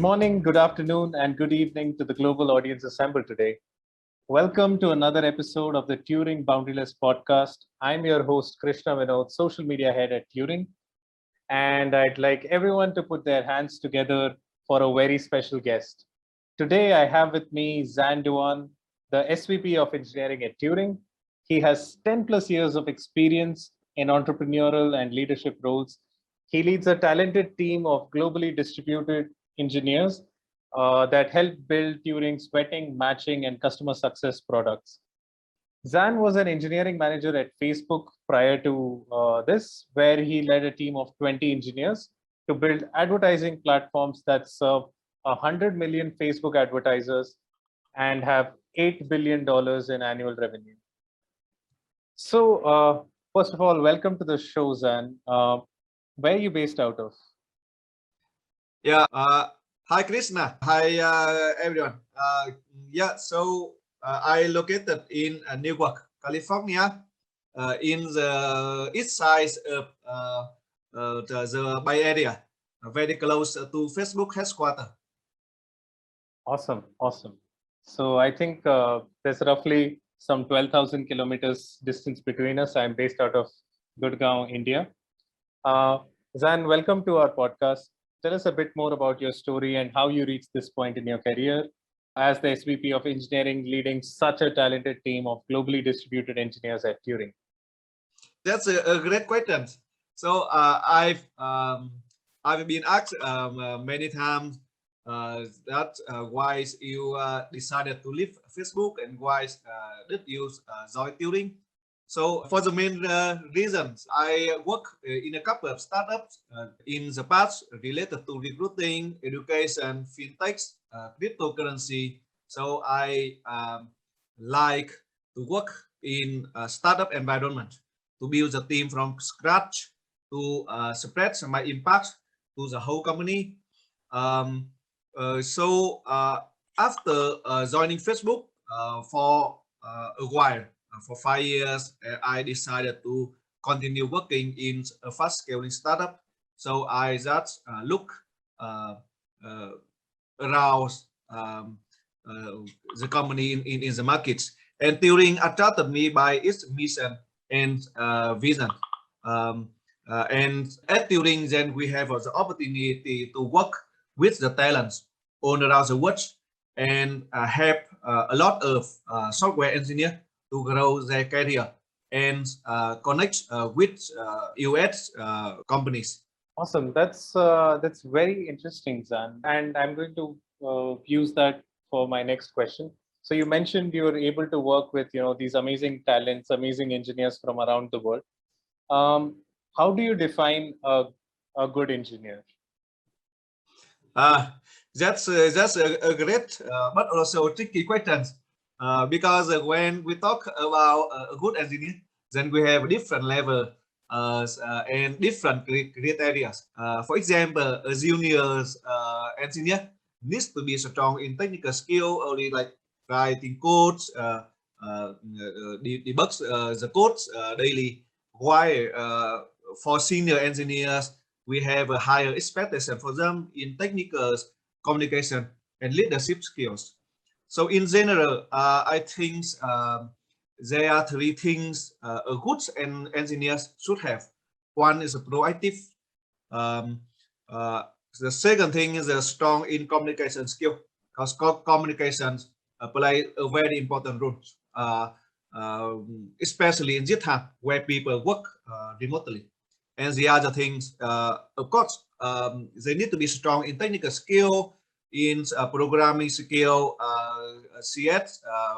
Good morning, good afternoon, and good evening to the global audience assembled today. Welcome to another episode of the Turing Boundaryless podcast. I'm your host, Krishna Vinod, social media head at Turing. And I'd like everyone to put their hands together for a very special guest. Today, I have with me Zan Duan, the SVP of Engineering at Turing. He has 10 plus years of experience in entrepreneurial and leadership roles. He leads a talented team of globally distributed engineers uh, that help build Turing's vetting, matching, and customer success products. Zan was an engineering manager at Facebook prior to uh, this, where he led a team of 20 engineers to build advertising platforms that serve 100 million Facebook advertisers and have $8 billion in annual revenue. So, uh, first of all, welcome to the show, Zan. Uh, where are you based out of? Yeah. Uh, hi, Krishna. Hi, uh, everyone. Uh, yeah. So uh, I located in uh, Newark, California, uh, in the east side of uh, uh, the, the Bay Area, very close to Facebook headquarters. Awesome, awesome. So I think uh, there's roughly some 12,000 kilometers distance between us. I'm based out of Gurgaon, India. Uh, Zan, welcome to our podcast. Tell us a bit more about your story and how you reached this point in your career as the SVP of engineering, leading such a talented team of globally distributed engineers at Turing. That's a, a great question. So uh, I've um, I've been asked um, uh, many times uh, that uh, why you uh, decided to leave Facebook and why uh, did you join Turing? So for the main uh, reasons, I work uh, in a couple of startups uh, in the past related to recruiting, education, fintechs, uh, cryptocurrency. So I um, like to work in a startup environment to build a team from scratch to uh, spread my impact to the whole company. Um, uh, so after joining Facebook for a while, for five years, uh, I decided to continue working in a fast scaling startup. So I just uh, look uh, uh, around um, uh, the company in, in, in the markets. And Turing attracted me by its mission and uh, vision. Um, uh, and at Turing, then we have the opportunity to work with the talents all around the world and uh, uh, a lot of uh, software engineers to grow their career and uh, connect uh, with uh, US uh, companies. Awesome. That's uh, that's very interesting, Zan. And I'm going to uh, use that for my next question. So you mentioned you were able to work with you know these amazing talents, amazing engineers from around the world. Um, how do you define a, a good engineer? Uh, that's uh, that's a, a great uh, but also tricky question uh, because uh, when we talk about uh, a good engineer, then we have different level uh, uh, and different cri- criteria. For example, a junior engineer needs to be strong in technical skill, only like writing codes, de- debug uh, the codes daily. While for senior engineers, we have a higher expectation for them in technical communication and leadership skills. So in general, uh, I think um, there are three things uh, a good en- engineers should have. One is a proactive. Um, uh, the second thing is a strong in communication skill because co- communications uh, play a very important role, uh, um, especially in GitHub where people work uh, remotely. And the other things, uh, of course, um, they need to be strong in technical skill, in uh, programming skill, uh, CS, uh,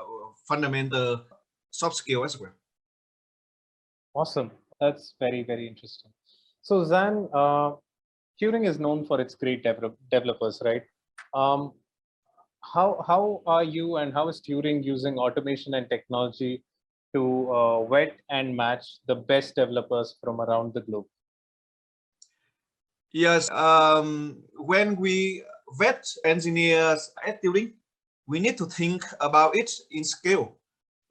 fundamental soft skill as well. Awesome. That's very very interesting. So Zan, uh, Turing is known for its great develop- developers, right? Um, how how are you and how is Turing using automation and technology to uh, vet and match the best developers from around the globe? Yes, um, when we vet engineers at we need to think about it in scale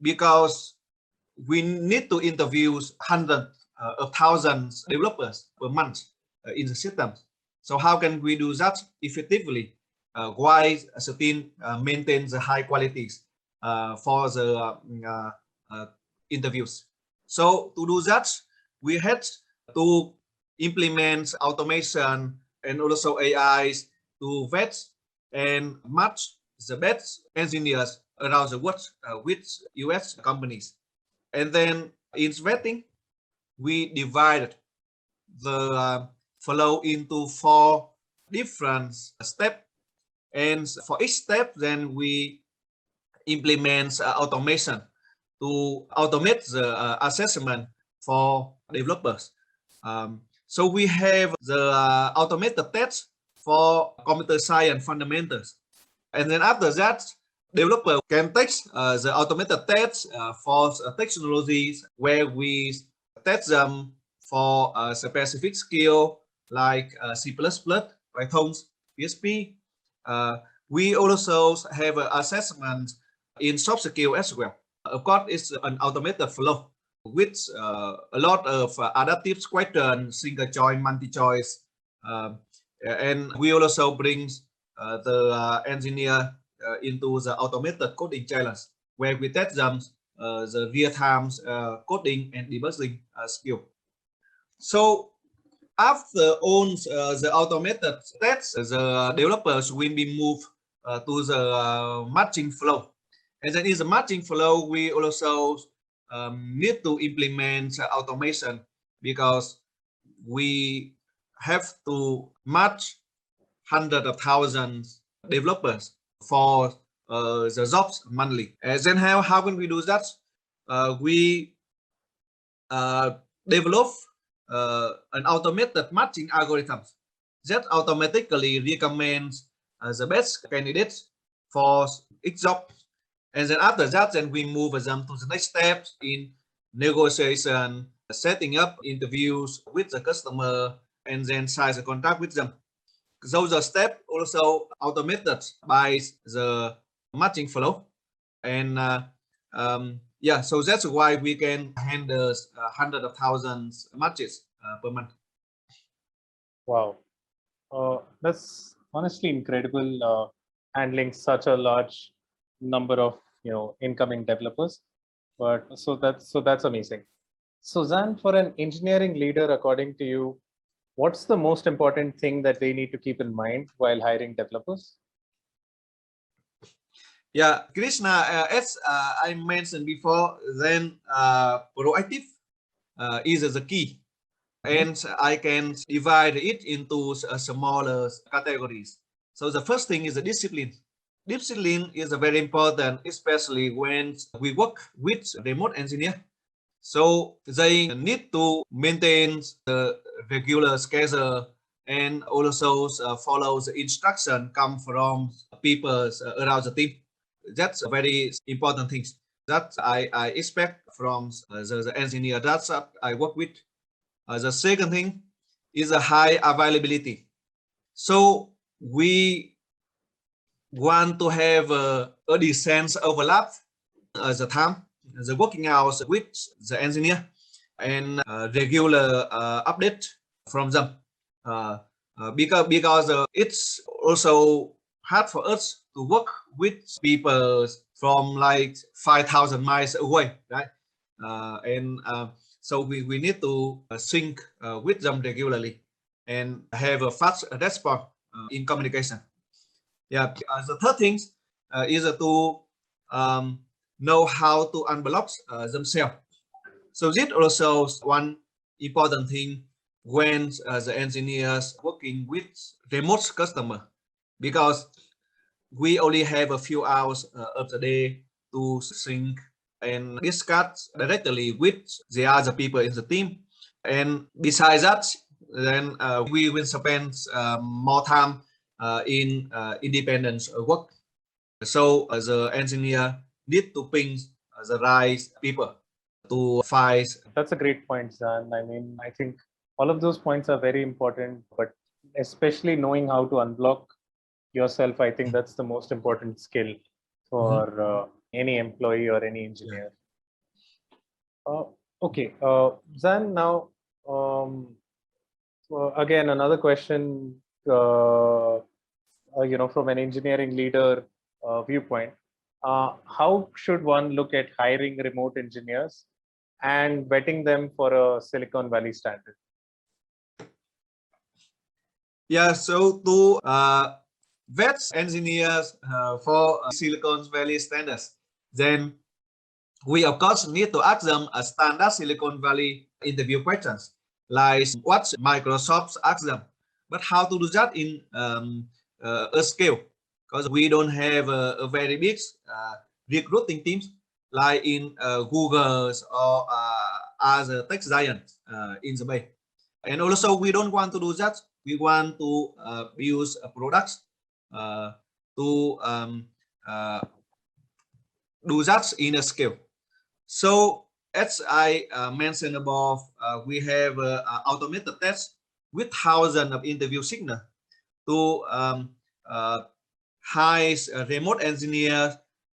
because we need to interview hundreds uh, of thousands developers per month uh, in the system. So how can we do that effectively? uh, why still uh, maintain the high qualities uh, for the uh, uh, interviews. So to do that, we had to implement automation and also AIs to vets and match the best engineers around the world uh, with US companies. And then in vetting, we divided the uh, flow into four different steps. And for each step, then we implement uh, automation to automate the uh, assessment for developers. Um, so we have the uh, automated test for computer science fundamentals. And then after that, developer can test uh, the automated tests uh, for uh, technologies where we test them for a specific skill like uh, C++, Python, PHP. Uh, we also have an assessment in soft skill as well. Of course, it's an automated flow with uh, a lot of uh, adaptive question, single choice, multi-choice. Um, and we also bring uh, the uh, engineer uh, into the automated coding challenge where we test them the real-time coding and debugging skill. So after all the automated tests, the developers will be moved to the matching flow. And then in the matching flow, we also um, need to implement automation because we have to match hundreds of thousands developers for uh, the jobs monthly. And then how, how can we do that? Uh, we uh, develop uh, an automated matching algorithm that automatically recommends uh, the best candidates for each job. And then after that, then we move them to the next steps in negotiation, setting up interviews with the customer, and then sign the contract with them. So the step also automated by the matching flow. And uh, um, yeah, so that's why we can handle uh, hundreds of thousands matches uh, per month. Wow. Uh, that's honestly incredible uh, handling such a large number of you know incoming developers. But so that's so that's amazing. So Zan, for an engineering leader, according to you, what's the most important thing that they need to keep in mind while hiring developers? Yeah, Krishna, uh, as uh, I mentioned before, then uh, proactive uh, is the key. And I can divide it into uh, smaller categories. So the first thing is the discipline. Discipline is very important, especially when we work with remote engineer. So they need to maintain the regular schedule and also uh, follow the instruction come from people uh, around the team. That's very important thing that I, I expect from uh, the, the engineer. that I work with. Uh, the second thing is a high availability. So we want to have a, a decent overlap uh, the time, the working hours with the engineer and uh, regular uh, update from them. Uh, uh, because because uh, it's also hard for us to work with people from like 5,000 miles away, right? Uh, and uh, so we, we need to uh, sync with them regularly and have a fast response in communication. Yeah, the third thing is to um, know how to unblock themselves. So this also one important thing when uh, the engineers working with remote customer because we only have a few hours uh, of the day to think and discuss directly with the other people in the team. And besides that, then uh, we will spend um, more time uh, in uh, independent work. So uh, the engineer need to ping the right people to find That's a great point, Zan. I mean, I think all of those points are very important, but especially knowing how to unblock yourself, I think that's the most important skill for uh, any employee or any engineer. Uh, okay, uh, Zan, now, um, uh, again, another question. Uh, uh, you know, from an engineering leader uh, viewpoint, uh, how should one look at hiring remote engineers and vetting them for a Silicon Valley standard? Yeah, so to uh, vet engineers uh, for uh, Silicon Valley standards, then we of course need to ask them a standard Silicon Valley interview questions, like what Microsoft asks them. But how to do that in um, uh, a scale? Because we don't have a, a very big uh, recruiting teams like in uh, Google or other tech giants in the Bay. And also, we don't want to do that. We want to uh, use uh, products uh, to um, uh, do that in a scale. So as I uh, mentioned above, uh, we have automated tests with thousands of interview signal to um, hire remote engineers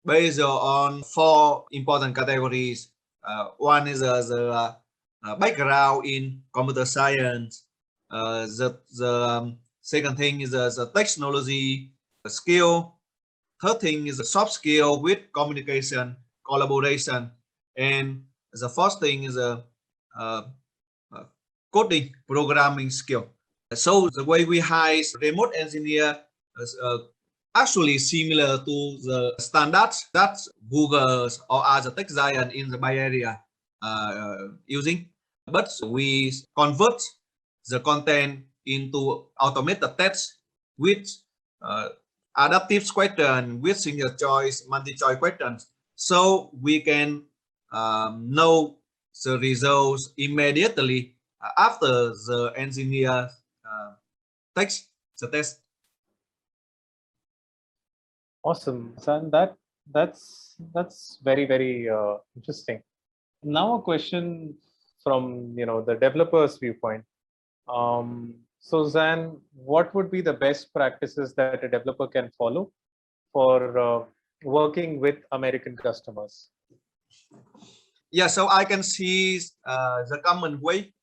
based on four important categories. One is the background in computer science. Uh, the the second thing is uh, the technology skill. Third thing is the soft skill with communication, collaboration, and the first thing is a uh, uh, coding programming skill. So the way we hire remote engineer is uh, actually similar to the standards that Google or other tech giant in the Bay Area uh, using, but we convert the content into automated tests with uh, adaptive question with single choice, multi-choice questions. So we can um, know the results immediately after the engineer uh, takes the test. Awesome, Zan. That that's that's very very uh, interesting. Now a question from you know the developer's viewpoint. Um, so Zan, what would be the best practices that a developer can follow for uh, working with American customers? Yeah, so I can see uh, the common way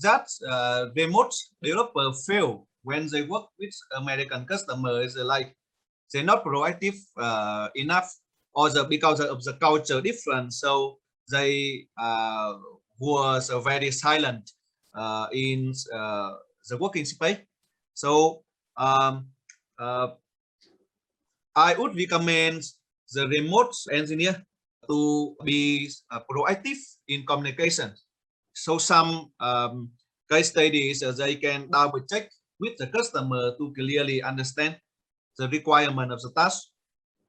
that uh, remote developer fail when they work with American customers, like they're not proactive uh, enough, or the, because of the culture difference, so they uh, was uh, very silent uh, in uh, the working space. So um, uh, I would recommend the remote engineer to be uh, proactive in communication. So some um, case studies uh, they can double check with the customer to clearly understand the requirement of the task.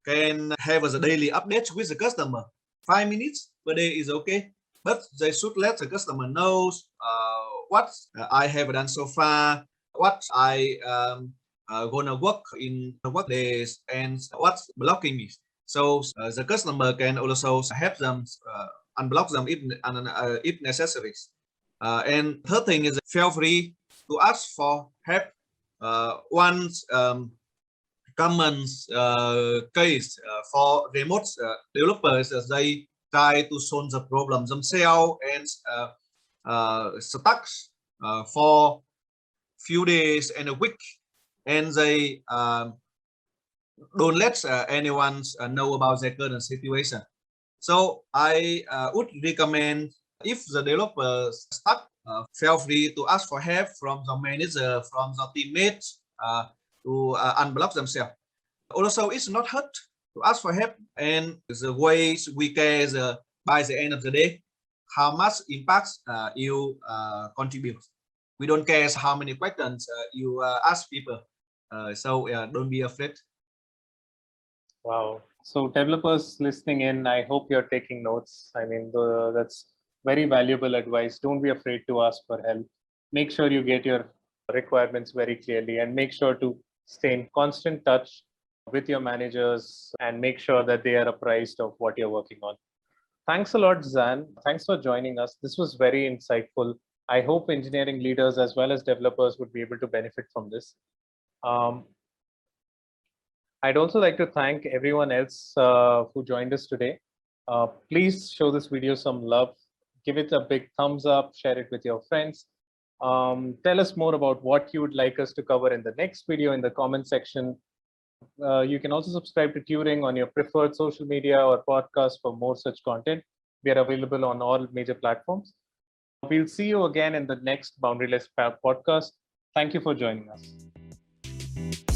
Can have a daily update with the customer. Five minutes per day is okay, but they should let the customer knows uh, what I have done so far, what I um, uh, gonna work in the work days, and what's blocking me. So uh, the customer can also help them uh, unblock them if uh, if necessary. Uh, and third thing is feel free to ask for help. Uh, one um, common uh, case for remote developers is they try to solve the problem themselves and stuck uh, for few days and a week, and they um, don't let uh, anyone uh, know about their current situation. So I uh, would recommend if the developer stuck, uh, feel free to ask for help from the manager, from the teammates uh, to uh, unblock themselves. Also, it's not hurt to ask for help, and the ways we care by the end of the day, how much impact uh, you uh, contribute. We don't care how many questions uh, you uh, ask people. Uh, so don't be afraid. Wow. So developers listening in, I hope you're taking notes. I mean, the, that's very valuable advice. Don't be afraid to ask for help. Make sure you get your requirements very clearly and make sure to stay in constant touch with your managers and make sure that they are apprised of what you're working on. Thanks a lot, Zan. Thanks for joining us. This was very insightful. I hope engineering leaders as well as developers would be able to benefit from this. Um, I'd also like to thank everyone else uh, who joined us today. Uh, please show this video some love. Give it a big thumbs up, share it with your friends. Um, tell us more about what you would like us to cover in the next video in the comment section. Uh, you can also subscribe to Turing on your preferred social media or podcast for more such content. We are available on all major platforms. We'll see you again in the next Boundaryless podcast. Thank you for joining us.